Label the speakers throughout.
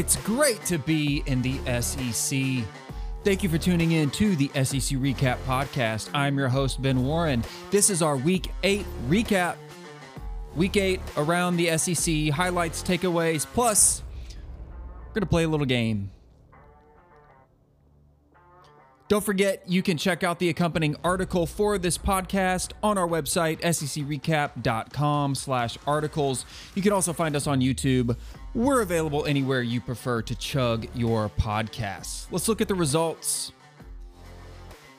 Speaker 1: It's great to be in the SEC. Thank you for tuning in to the SEC Recap Podcast. I'm your host, Ben Warren. This is our Week 8 recap. Week 8 around the SEC, highlights, takeaways, plus, we're going to play a little game. Don't forget, you can check out the accompanying article for this podcast on our website, secrecap.com slash articles. You can also find us on YouTube. We're available anywhere you prefer to chug your podcasts. Let's look at the results.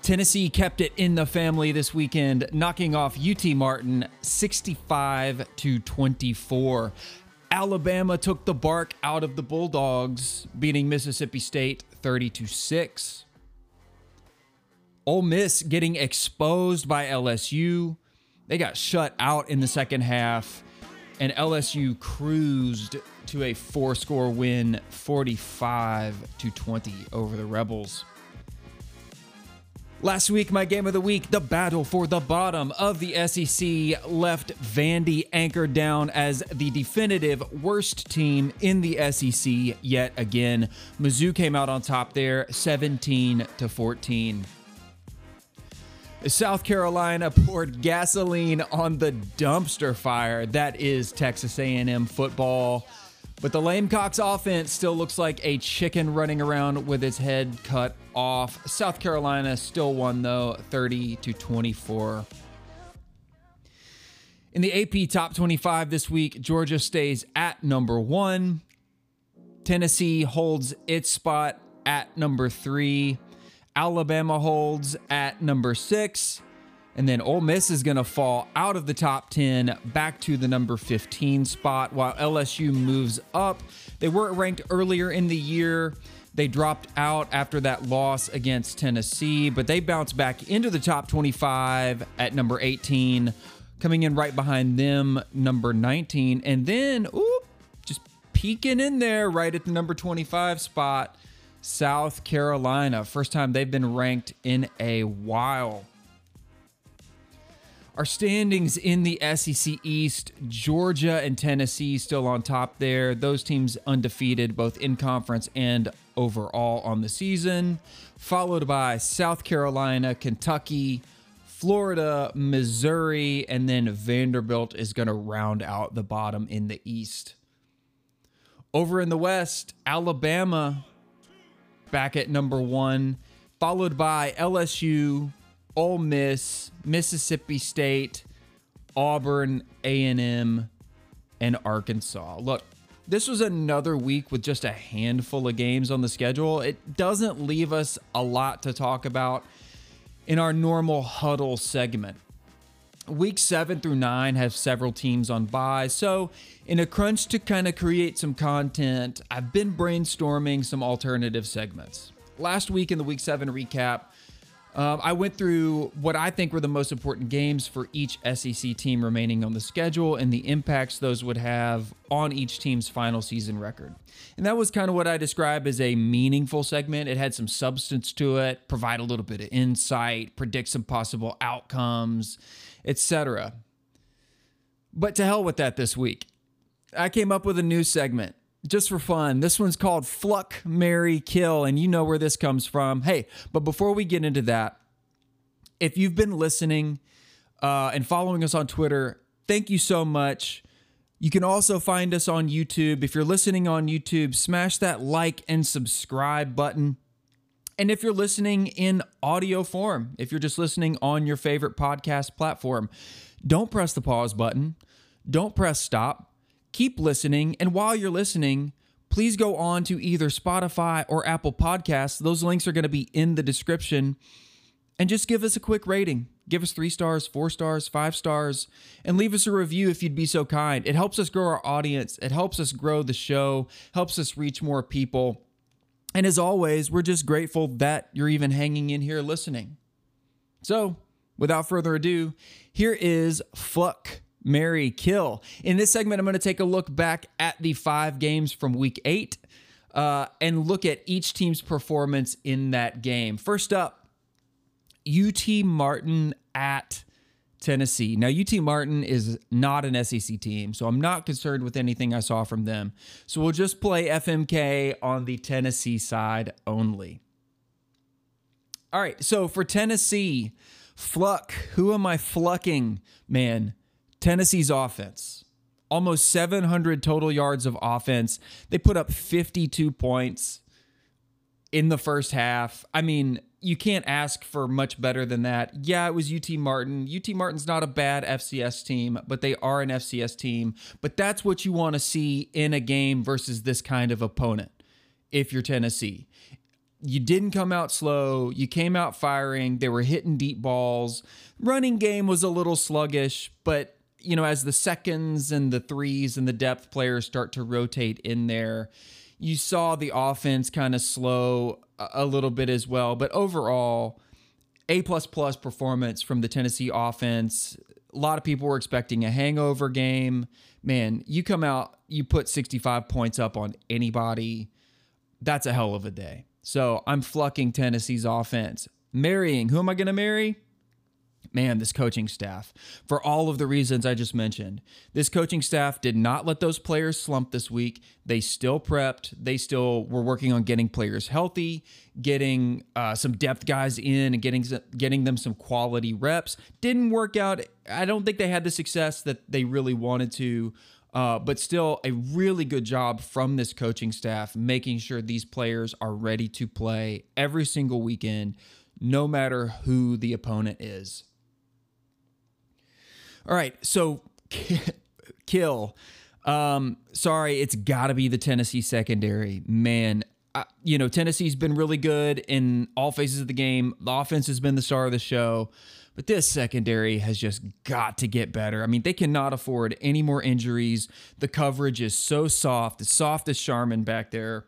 Speaker 1: Tennessee kept it in the family this weekend, knocking off UT Martin 65 to 24. Alabama took the bark out of the Bulldogs, beating Mississippi State 30 to 6. Ole Miss getting exposed by LSU. They got shut out in the second half, and LSU cruised to a four score win, 45 to 20 over the Rebels. Last week, my game of the week, the battle for the bottom of the SEC left Vandy anchored down as the definitive worst team in the SEC yet again. Mizzou came out on top there, 17 to 14. South Carolina poured gasoline on the dumpster fire that is Texas A&M football. But the Lamecocks offense still looks like a chicken running around with its head cut off. South Carolina still won though, 30 to 24. In the AP Top 25 this week, Georgia stays at number 1. Tennessee holds its spot at number 3. Alabama holds at number six. And then Ole Miss is going to fall out of the top 10 back to the number 15 spot while LSU moves up. They weren't ranked earlier in the year. They dropped out after that loss against Tennessee, but they bounced back into the top 25 at number 18, coming in right behind them, number 19. And then, oop, just peeking in there right at the number 25 spot South Carolina. First time they've been ranked in a while. Our standings in the SEC East, Georgia and Tennessee still on top there. Those teams undefeated both in conference and overall on the season, followed by South Carolina, Kentucky, Florida, Missouri, and then Vanderbilt is going to round out the bottom in the East. Over in the West, Alabama back at number one, followed by LSU, Ole Miss, Mississippi State, Auburn, A&M, and Arkansas. Look, this was another week with just a handful of games on the schedule. It doesn't leave us a lot to talk about in our normal huddle segment. Week seven through nine have several teams on bye. So, in a crunch to kind of create some content, I've been brainstorming some alternative segments. Last week in the week seven recap, um, I went through what I think were the most important games for each SEC team remaining on the schedule and the impacts those would have on each team's final season record. And that was kind of what I describe as a meaningful segment. It had some substance to it, provide a little bit of insight, predict some possible outcomes etc. But to hell with that this week. I came up with a new segment just for fun. This one's called Fluck, Marry, Kill, and you know where this comes from. Hey, but before we get into that, if you've been listening uh, and following us on Twitter, thank you so much. You can also find us on YouTube. If you're listening on YouTube, smash that like and subscribe button. And if you're listening in audio form, if you're just listening on your favorite podcast platform, don't press the pause button. Don't press stop. Keep listening. And while you're listening, please go on to either Spotify or Apple Podcasts. Those links are going to be in the description. And just give us a quick rating. Give us three stars, four stars, five stars, and leave us a review if you'd be so kind. It helps us grow our audience, it helps us grow the show, helps us reach more people. And as always, we're just grateful that you're even hanging in here listening. So, without further ado, here is Fluck, Marry, Kill. In this segment, I'm going to take a look back at the five games from week eight uh, and look at each team's performance in that game. First up, UT Martin at Tennessee. Now, UT Martin is not an SEC team, so I'm not concerned with anything I saw from them. So we'll just play FMK on the Tennessee side only. All right, so for Tennessee, Fluck, who am I flucking? Man, Tennessee's offense. Almost 700 total yards of offense. They put up 52 points in the first half. I mean, you can't ask for much better than that. Yeah, it was UT Martin. UT Martin's not a bad FCS team, but they are an FCS team. But that's what you want to see in a game versus this kind of opponent if you're Tennessee. You didn't come out slow. You came out firing. They were hitting deep balls. Running game was a little sluggish, but you know, as the seconds and the threes and the depth players start to rotate in there, you saw the offense kind of slow a little bit as well. But overall, A plus plus performance from the Tennessee offense. A lot of people were expecting a hangover game. Man, you come out, you put 65 points up on anybody. That's a hell of a day. So I'm flucking Tennessee's offense. Marrying, who am I going to marry? Man, this coaching staff, for all of the reasons I just mentioned, this coaching staff did not let those players slump this week. They still prepped. They still were working on getting players healthy, getting uh, some depth guys in, and getting getting them some quality reps. Didn't work out. I don't think they had the success that they really wanted to. Uh, but still, a really good job from this coaching staff, making sure these players are ready to play every single weekend, no matter who the opponent is. All right, so kill. Um, sorry, it's got to be the Tennessee secondary. Man, I, you know, Tennessee's been really good in all phases of the game. The offense has been the star of the show, but this secondary has just got to get better. I mean, they cannot afford any more injuries. The coverage is so soft, as soft as Charmin back there.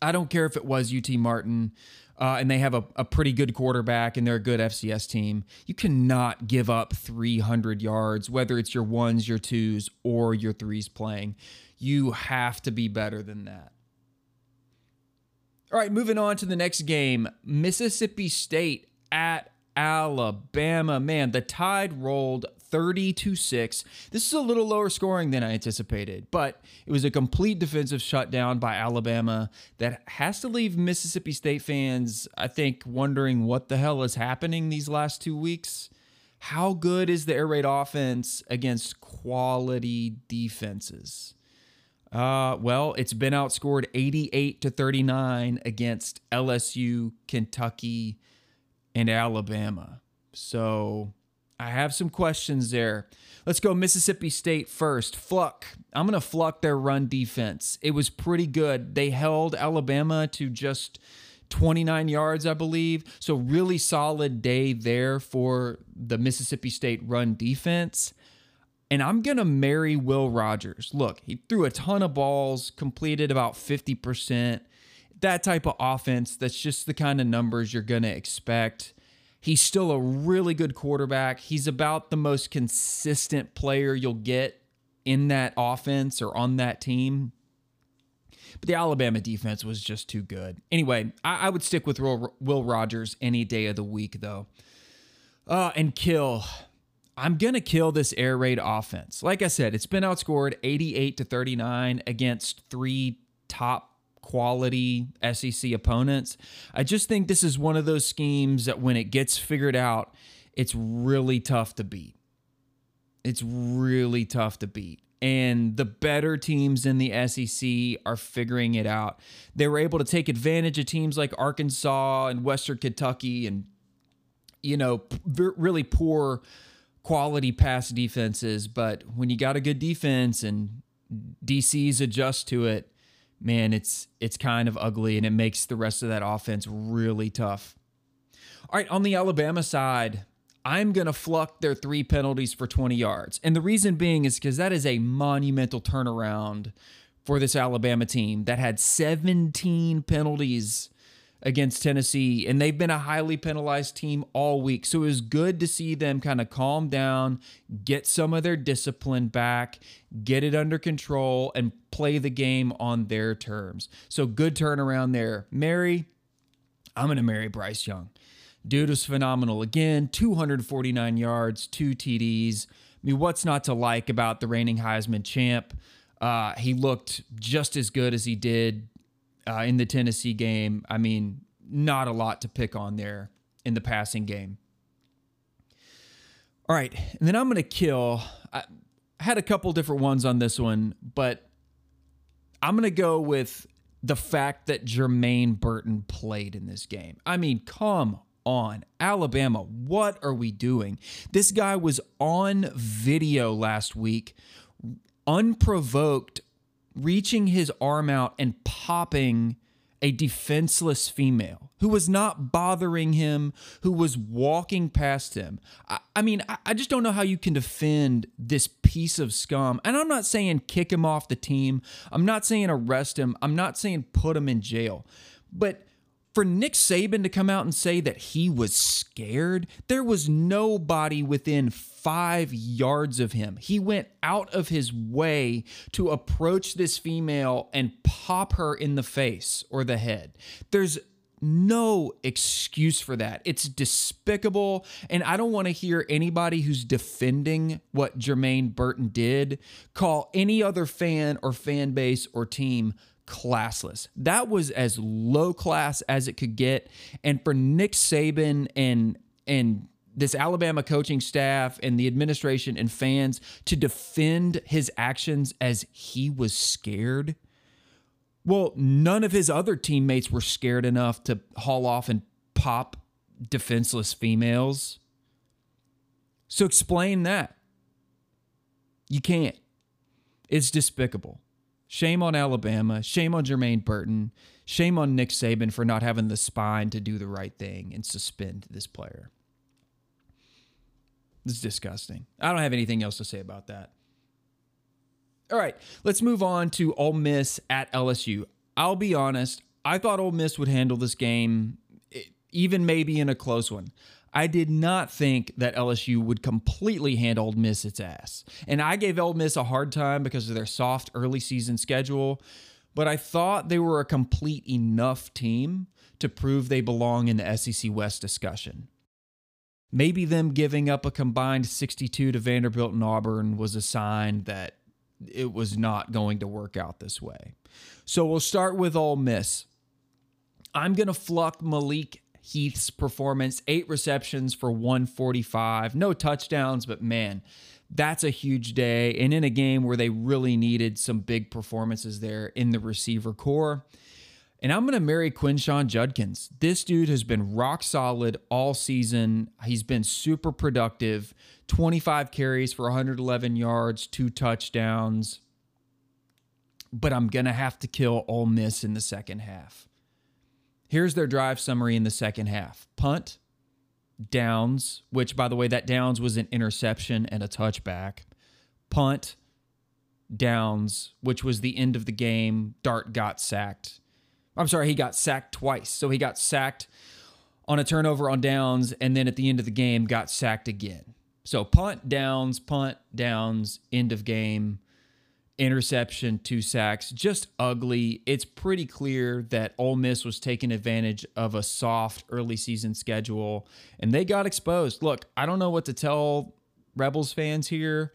Speaker 1: I don't care if it was UT Martin uh, and they have a, a pretty good quarterback and they're a good FCS team. You cannot give up 300 yards, whether it's your ones, your twos, or your threes playing. You have to be better than that. All right, moving on to the next game Mississippi State at Alabama. Man, the tide rolled 30 to 6. This is a little lower scoring than I anticipated, but it was a complete defensive shutdown by Alabama that has to leave Mississippi State fans, I think, wondering what the hell is happening these last two weeks. How good is the air raid offense against quality defenses? Uh, well, it's been outscored 88 to 39 against LSU, Kentucky, and Alabama. So I have some questions there. Let's go Mississippi State first. Fluck. I'm going to fluck their run defense. It was pretty good. They held Alabama to just 29 yards, I believe. So, really solid day there for the Mississippi State run defense. And I'm going to marry Will Rogers. Look, he threw a ton of balls, completed about 50%. That type of offense, that's just the kind of numbers you're going to expect. He's still a really good quarterback. He's about the most consistent player you'll get in that offense or on that team. But the Alabama defense was just too good. Anyway, I, I would stick with Will, Will, Rogers any day of the week, though. Uh, and kill. I'm going to kill this air raid offense. Like I said, it's been outscored 88 to 39 against three top quality SEC opponents. I just think this is one of those schemes that when it gets figured out, it's really tough to beat. It's really tough to beat. And the better teams in the SEC are figuring it out. They were able to take advantage of teams like Arkansas and Western Kentucky and, you know, really poor quality pass defenses. But when you got a good defense and DCs adjust to it, man, it's it's kind of ugly and it makes the rest of that offense really tough. All right, on the Alabama side, I'm going to fluck their three penalties for 20 yards. And the reason being is because that is a monumental turnaround for this Alabama team that had 17 penalties against Tennessee, and they've been a highly penalized team all week. So it was good to see them kind of calm down, get some of their discipline back, get it under control, and play the game on their terms. So good turnaround there. Marry, I'm going to marry Bryce Young. Dude was phenomenal again 249 yards, two TDs. I mean, what's not to like about the reigning Heisman champ? Uh, he looked just as good as he did uh, in the Tennessee game. I mean, not a lot to pick on there in the passing game. All right, and then I'm going to kill. I had a couple different ones on this one, but I'm going to go with the fact that Jermaine Burton played in this game. I mean, come on. Alabama, what are we doing? This guy was on video last week, unprovoked, reaching his arm out and popping a defenseless female who was not bothering him, who was walking past him. I, I mean, I, I, just don't know how you can defend this piece of scum. And I'm not saying kick him off the team, I'm not saying arrest him, I'm not saying put him in jail. But for Nick Saban to come out and say that he was scared, there was nobody within five yards of him. He went out of his way to approach this female and pop her in the face or the head. There's no excuse for that. It's despicable. And I don't want to hear anybody who's defending what Jermaine Burton did call any other fan or fan base or team classless. That was as low class as it could get. And for Nick Saban and and this Alabama coaching staff and the administration and fans to defend his actions as he was scared. Well, none of his other teammates were scared enough to haul off and pop defenseless females. So explain that. You can't. It's despicable. Shame on Alabama. Shame on Jermaine Burton. Shame on Nick Saban for not having the spine to do the right thing and suspend this player. It's disgusting. I don't have anything else to say about that. All right, let's move on to Ole Miss at LSU. I'll be honest, I thought Ole Miss would handle this game, even maybe in a close one. I did not think that LSU would completely hand Ole Miss its ass. And I gave Ole Miss a hard time because of their soft early season schedule, but I thought they were a complete enough team to prove they belong in the SEC West discussion. Maybe them giving up a combined 62 to Vanderbilt and Auburn was a sign that it was not going to work out this way. So we'll start with Ole Miss. I'm going to fluck Malik Heath's performance. Eight receptions for 145. No touchdowns, but man, that's a huge day. And in a game where they really needed some big performances there in the receiver corps. And I'm going to marry Quinshon Judkins. This dude has been rock solid all season. He's been super productive 25 carries for 111 yards, two touchdowns. But I'm going to have to kill Ole Miss in the second half. Here's their drive summary in the second half punt, downs, which, by the way, that downs was an interception and a touchback, punt, downs, which was the end of the game. Dart got sacked. I'm sorry, he got sacked twice. So he got sacked on a turnover on downs, and then at the end of the game, got sacked again. So punt, downs, punt, downs, end of game interception, two sacks, just ugly. It's pretty clear that Ole Miss was taking advantage of a soft early season schedule and they got exposed. Look, I don't know what to tell Rebels fans here.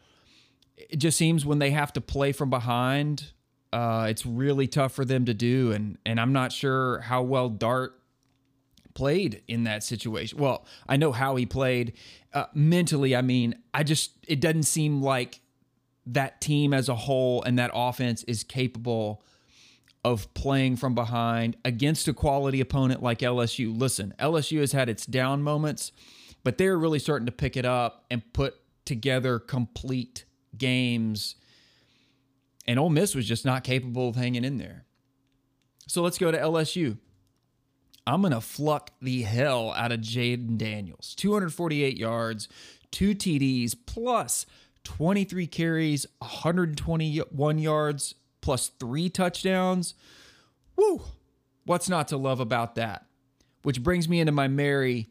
Speaker 1: It just seems when they have to play from behind, uh, it's really tough for them to do. And, and I'm not sure how well Dart played in that situation. Well, I know how he played. Uh, mentally, I mean, I just, it doesn't seem like that team as a whole and that offense is capable of playing from behind against a quality opponent like LSU. Listen, LSU has had its down moments, but they're really starting to pick it up and put together complete games. And Ole Miss was just not capable of hanging in there. So let's go to LSU. I'm going to fluck the hell out of Jayden Daniels. 248 yards, two TDs, plus 23 carries, 121 yards, plus three touchdowns. Woo! What's not to love about that? Which brings me into my marry.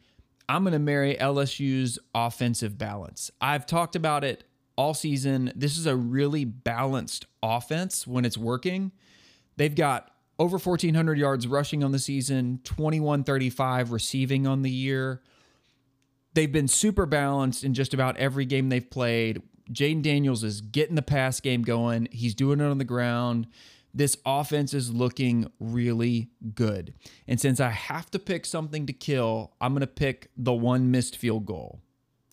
Speaker 1: I'm going to marry LSU's offensive balance. I've talked about it all season. This is a really balanced offense when it's working. They've got over 1,400 yards rushing on the season, 2135 receiving on the year. They've been super balanced in just about every game they've played. Jayden Daniels is getting the pass game going, he's doing it on the ground. This offense is looking really good. And since I have to pick something to kill, I'm going to pick the one missed field goal.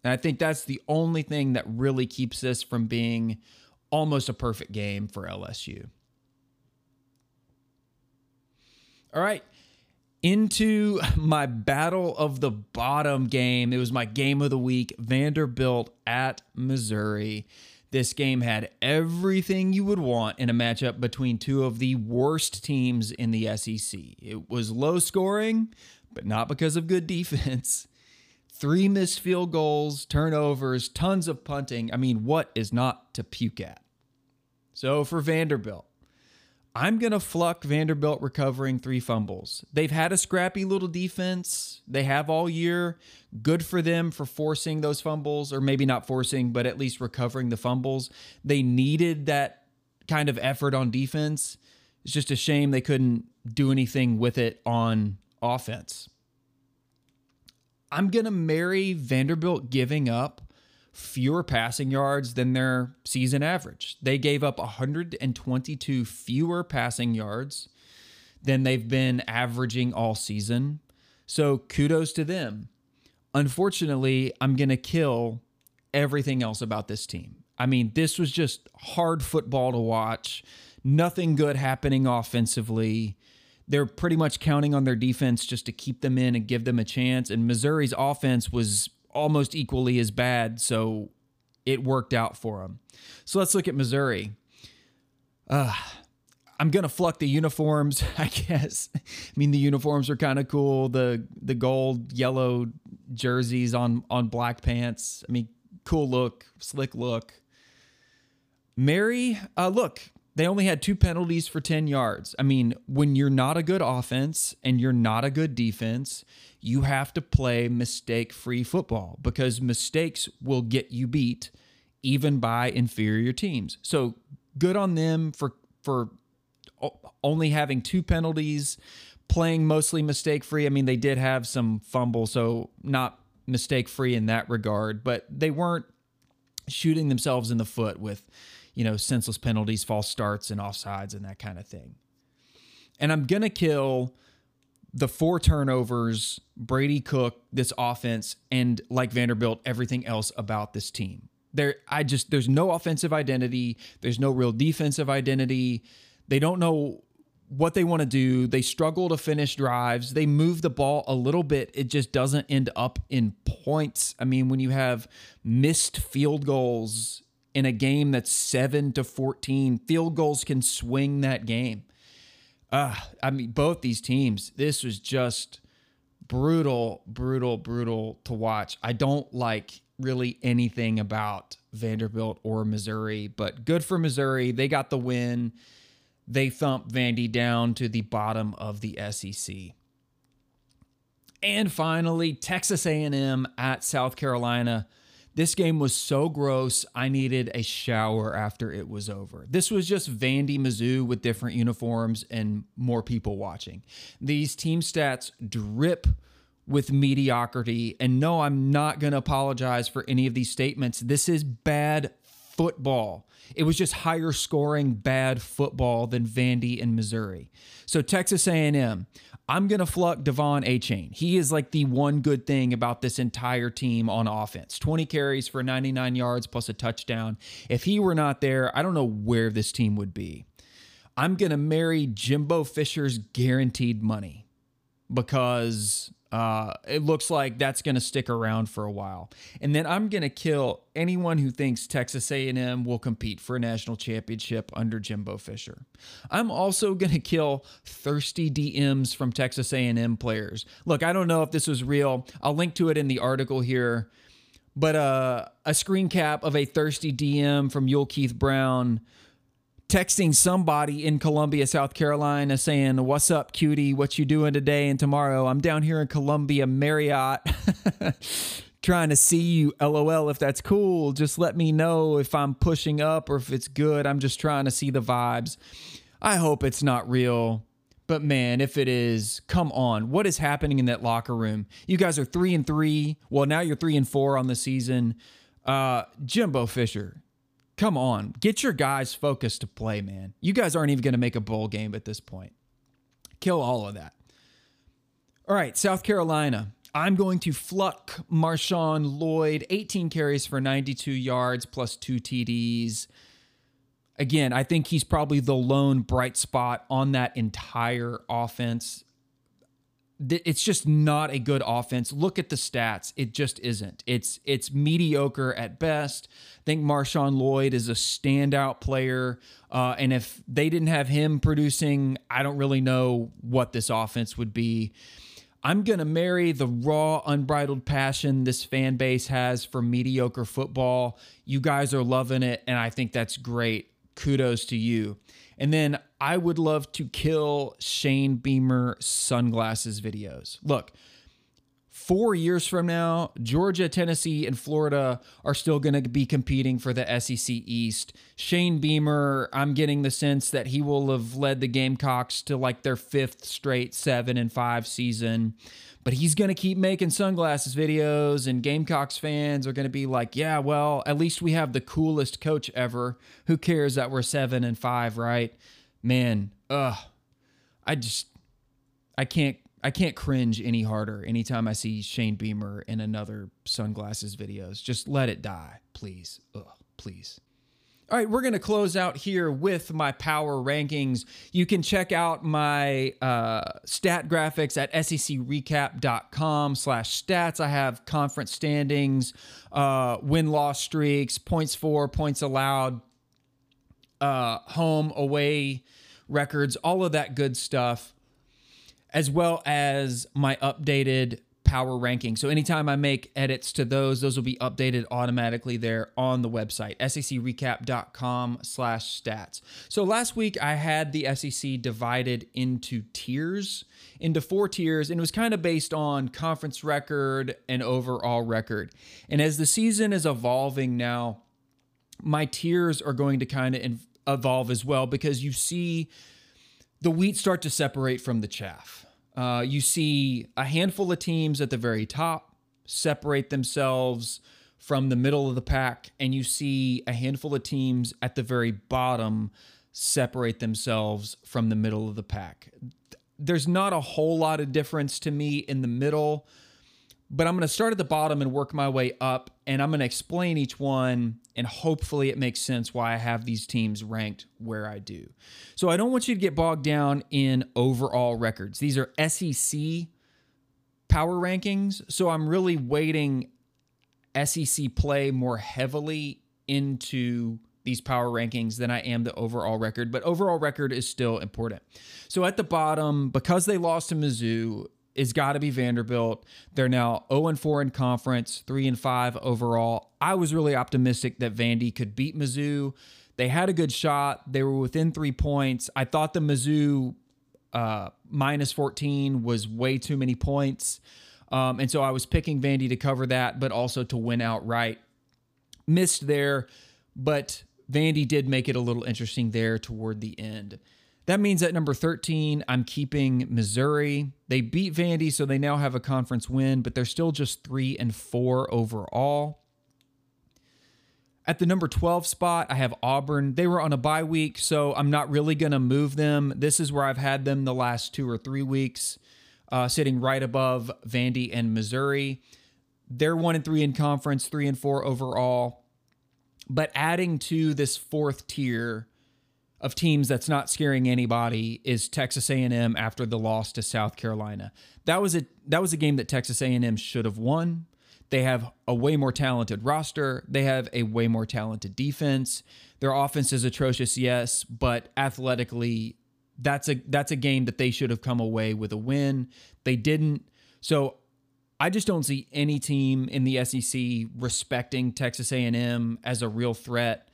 Speaker 1: And I think that's the only thing that really keeps this from being almost a perfect game for LSU. All right. Into my battle of the bottom game. It was my game of the week Vanderbilt at Missouri. This game had everything you would want in a matchup between two of the worst teams in the SEC. It was low scoring, but not because of good defense. Three missed field goals, turnovers, tons of punting. I mean, what is not to puke at? So for Vanderbilt, I'm going to fluck Vanderbilt recovering three fumbles. They've had a scrappy little defense. They have all year. Good for them for forcing those fumbles, or maybe not forcing, but at least recovering the fumbles. They needed that kind of effort on defense. It's just a shame they couldn't do anything with it on offense. I'm going to marry Vanderbilt giving up fewer passing yards than their season average. They gave up 122 fewer passing yards than they've been averaging all season. So kudos to them. Unfortunately, I'm going to kill everything else about this team. I mean, this was just hard football to watch. Nothing good happening offensively. They're pretty much counting on their defense just to keep them in and give them a chance. And Missouri's offense was almost equally as bad. So it worked out for them. So let's look at Missouri. Uh, I'm gonna fluck the uniforms, I guess. I mean, the uniforms are kind of cool. The the gold, yellow jerseys on on black pants. I mean, cool look, slick look. Marry, uh, look, they only had two penalties for 10 yards. I mean, when you're not a good offense and you're not a good defense, you have to play mistake free football because mistakes will get you beat even by inferior teams. So good on them for for only having two penalties, playing mostly mistake free. I mean, they did have some fumbles, so not mistake free in that regard, but they weren't shooting themselves in the foot with, you know, senseless penalties, false starts, and offsides and that kind of thing. And I'm going to kill the four turnovers, Brady Cook, this offense, and like Vanderbilt, everything else about this team. There, I just there's no offensive identity. There's no real defensive identity. They don't know what they want to do. They struggle to finish drives. They move the ball a little bit. It just doesn't end up in points. I mean, when you have missed field goals in a game that's 7 to 14, field goals can swing that game. Uh, I mean, both these teams, this was just brutal, brutal, brutal to watch. I don't like really anything about Vanderbilt or Missouri, but good for Missouri. They got the win. They thumped Vandy down to the bottom of the SEC. And finally, Texas A&M at South Carolina. This game was so gross, I needed a shower after it was over. This was just Vandy Mizzou with different uniforms and more people watching. These team stats drip with mediocrity. And no, I'm not going to apologize for any of these statements. This is bad football. It was just higher scoring bad football than Vandy and Missouri. So Texas A&M, I'm going to fluck De'Von Achane. He is like the one good thing about this entire team on offense. 20 carries for 99 yards plus a touchdown. If he were not there, I don't know where this team would be. I'm going to marry Jimbo Fisher's guaranteed money because uh, it looks like that's going to stick around for a while. And then I'm going to kill anyone who thinks Texas A&M will compete for a national championship under Jimbo Fisher. I'm also going to kill thirsty DMs from Texas A&M players. Look, I don't know if this was real. I'll link to it in the article here. But uh, a screen cap of a thirsty DM from Yulkeith Brown texting somebody in Columbia, South Carolina, saying, "What's up, cutie? What you doing today and tomorrow? I'm down here in Columbia Marriott." trying to see you lol if that's cool just let me know if i'm pushing up or if it's good i'm just trying to see the vibes i hope it's not real But man, if it is, come on. What is happening in that locker room? You guys are three and three. Well, now you're three and four on the season. Uh, Jimbo Fisher, come on. Get your guys focused to play, man. You guys aren't even going to make a bowl game at this point. Kill all of that. All right, South Carolina. I'm going to fluck Marshawn Lloyd, 18 carries for 92 yards plus two TDs again, I think he's probably the lone bright spot on that entire offense. It's just not a good offense. Look at the stats; it just isn't. It's it's mediocre at best. I think Marshawn Lloyd is a standout player, uh, and if they didn't have him producing, I don't really know what this offense would be. I'm to marry the raw, unbridled passion this fan base has for mediocre football. You guys are loving it, and I think that's great kudos to you. And then I would love to kill Shane Beamer sunglasses videos. Look, four years from now, Georgia, Tennessee, and Florida are still going to be competing for the SEC East. Shane Beamer, I'm getting the sense that he will have led the Gamecocks to like their fifth straight seven and five season but he's going to keep making sunglasses videos and Gamecocks fans are going to be like, "Yeah, well, at least we have the coolest coach ever. Who cares that we're 7 and 5, right?" Man, ugh. I just I can't I can't cringe any harder anytime I see Shane Beamer in another sunglasses videos. Just let it die, please. Ugh, please. All right, we're going to close out here with my power rankings. You can check out my uh, stat graphics at secrecap.com slash stats. I have conference standings, uh, win-loss streaks, points for, points allowed, uh, home, away records, all of that good stuff, as well as my updated power ranking. So anytime I make edits to those, those will be updated automatically there on the website, secrecap.com slash stats. So last week I had the SEC divided into tiers, into four tiers, and it was kind of based on conference record and overall record. And as the season is evolving now, my tiers are going to kind of evolve as well because you see the wheat start to separate from the chaff. Uh, you see a handful of teams at the very top separate themselves from the middle of the pack, and you see a handful of teams at the very bottom separate themselves from the middle of the pack. There's not a whole lot of difference to me in the middle but I'm going to start at the bottom and work my way up, and I'm going to explain each one, and hopefully it makes sense why I have these teams ranked where I do. So I don't want you to get bogged down in overall records. These are SEC power rankings, so I'm really weighting SEC play more heavily into these power rankings than I am the overall record, but overall record is still important. So at the bottom, because they lost to Mizzou, is got to be Vanderbilt. They're now 0 and 4 in conference, 3 and 5 overall. I was really optimistic that Vandy could beat Mizzou. They had a good shot. They were within three points. I thought the Mizzou uh, minus 14 was way too many points. Um, and so I was picking Vandy to cover that, but also to win outright. Missed there, but Vandy did make it a little interesting there toward the end. That means at number 13, I'm keeping Missouri. They beat Vandy, so they now have a conference win, but they're still just three and four overall. At the number 12 spot, I have Auburn. They were on a bye week, so I'm not really going to move them. This is where I've had them the last two or three weeks, uh, sitting right above Vandy and Missouri. They're one and three in conference, three and four overall. But adding to this fourth tier, of teams that's not scaring anybody is Texas A&M after the loss to South Carolina. That was a that was a game that Texas A&M should have won. They have a way more talented roster. They have a way more talented defense. Their offense is atrocious, yes, but athletically that's a that's a game that they should have come away with a win. They didn't. So I just don't see any team in the SEC respecting Texas A&M as a real threat.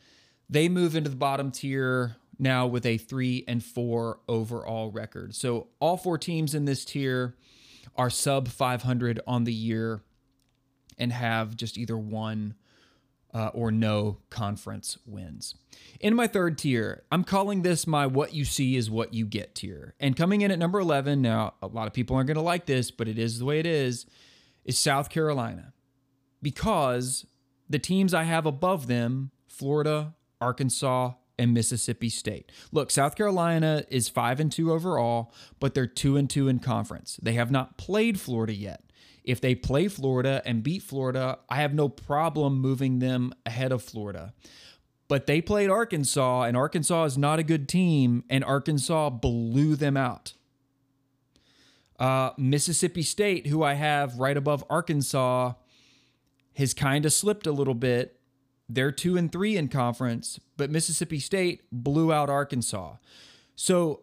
Speaker 1: They move into the bottom tier now with a three and four overall record. So all four teams in this tier are sub 500 on the year and have just either one uh, or no conference wins. In my third tier, I'm calling this my what you see is what you get tier. And coming in at number 11, now a lot of people aren't going to like this, but it is the way it is, is South Carolina. Because the teams I have above them, Florida, Arkansas, and Mississippi State. Look, South Carolina is 5 and 2 overall, but they're 2 and 2 in conference. They have not played Florida yet. If they play Florida and beat Florida, I have no problem moving them ahead of Florida. But they played Arkansas, and Arkansas is not a good team, and Arkansas blew them out. Uh, Mississippi State, who I have right above Arkansas, has kind of slipped a little bit. They're two and three in conference, but Mississippi State blew out Arkansas. So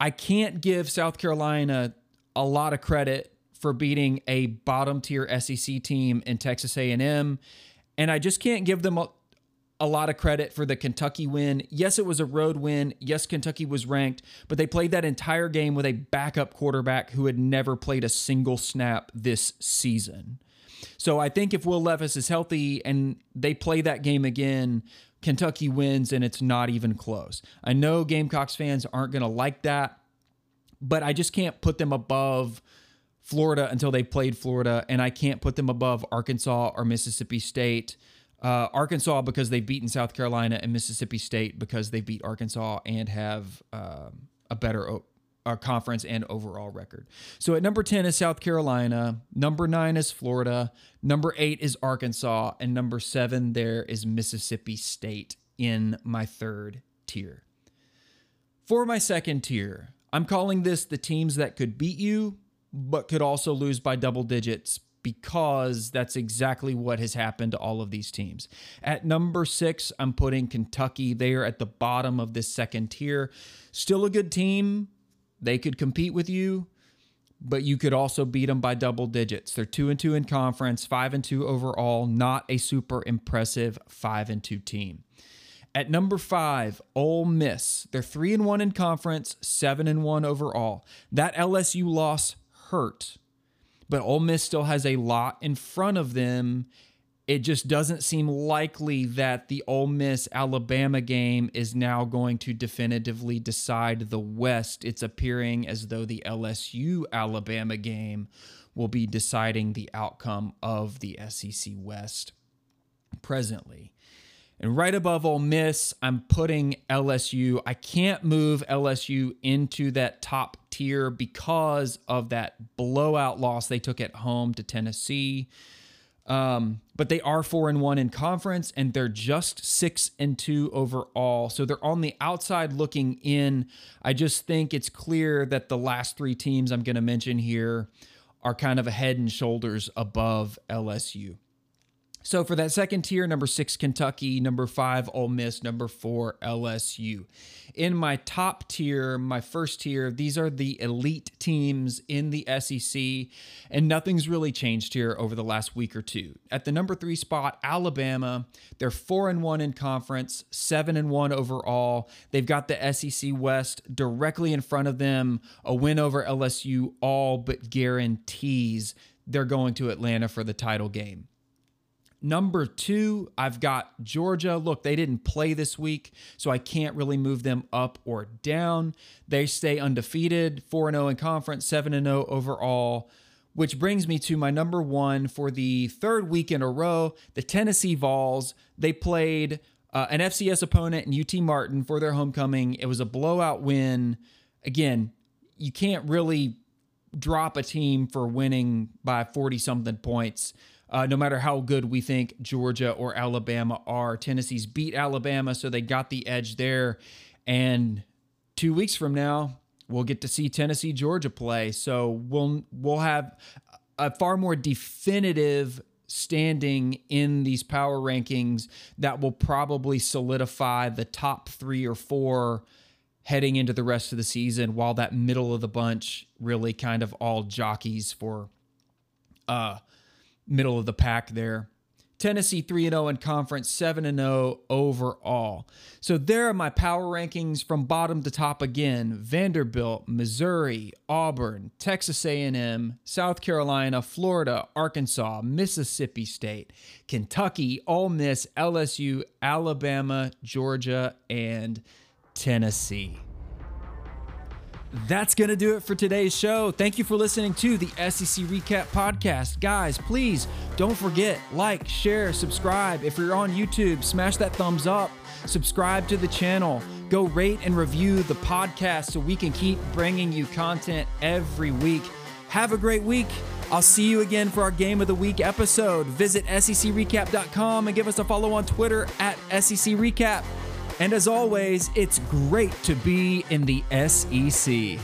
Speaker 1: I can't give South Carolina a lot of credit for beating a bottom tier SEC team in Texas A&M, and I just can't give them a, a lot of credit for the Kentucky win. Yes, it was a road win. Yes, Kentucky was ranked, but they played that entire game with a backup quarterback who had never played a single snap this season. So I think if Will Levis is healthy and they play that game again, Kentucky wins and it's not even close. I know Gamecocks fans aren't going to like that, but I just can't put them above Florida until they played Florida, and I can't put them above Arkansas or Mississippi State. Uh, Arkansas because they've beaten South Carolina, and Mississippi State because they beat Arkansas and have uh, a better uh, conference and overall record. So at number 10 is South Carolina, number nine is Florida, number eight is Arkansas, and number seven there is Mississippi State in my third tier. For my second tier, I'm calling this the teams that could beat you but could also lose by double digits because that's exactly what has happened to all of these teams. At number six, I'm putting Kentucky. They are at the bottom of this second tier. Still a good team. They could compete with you, but you could also beat them by double digits. They're two and two in conference, five and two overall. Not a super impressive five and two team. At number five, Ole Miss. They're three and one in conference, seven and one overall. That LSU loss hurt. But Ole Miss still has a lot in front of them. It just doesn't seem likely that the Ole Miss Alabama game is now going to definitively decide the West. It's appearing as though the LSU Alabama game will be deciding the outcome of the SEC West presently. And right above Ole Miss, I'm putting LSU. I can't move LSU into that top tier because of that blowout loss they took at home to Tennessee. Um, but they are four and one in conference, and they're just six and two overall. So they're on the outside looking in. I just think it's clear that the last three teams I'm going to mention here are kind of a head and shoulders above LSU. So for that second tier, number six, Kentucky, number five, Ole Miss, number four, LSU. In my top tier, my first tier, these are the elite teams in the SEC, and nothing's really changed here over the last week or two. At the number three spot, Alabama, they're four and one in conference, seven and one overall. They've got the SEC West directly in front of them. A win over LSU all but guarantees they're going to Atlanta for the title game. Number two, I've got Georgia. Look, they didn't play this week, so I can't really move them up or down. They stay undefeated, 4 0 in conference, 7 0 overall. Which brings me to my number one for the third week in a row the Tennessee Vols. They played uh, an FCS opponent in UT Martin for their homecoming. It was a blowout win. Again, you can't really drop a team for winning by 40 something points uh, no matter how good we think Georgia or Alabama are. Tennessee's beat Alabama, so they got the edge there. And two weeks from now, we'll get to see Tennessee Georgia play. So we'll we'll have a far more definitive standing in these power rankings that will probably solidify the top three or four heading into the rest of the season while that middle of the bunch really kind of all jockeys for uh middle of the pack there. Tennessee 3 0 in conference, 7 0 overall. So there are my power rankings from bottom to top again. Vanderbilt, Missouri, Auburn, Texas A&M, South Carolina, Florida, Arkansas, Mississippi State, Kentucky, Ole Miss, LSU, Alabama, Georgia, and Tennessee. That's going to do it for today's show. Thank you for listening to the SEC Recap Podcast. Guys, please don't forget, like, share, subscribe. If you're on YouTube, smash that thumbs up, subscribe to the channel, go rate and review the podcast so we can keep bringing you content every week. Have a great week. I'll see you again for our Game of the Week episode. Visit secrecap.com and give us a follow on Twitter at SEC Recap. And as always, it's great to be in the SEC.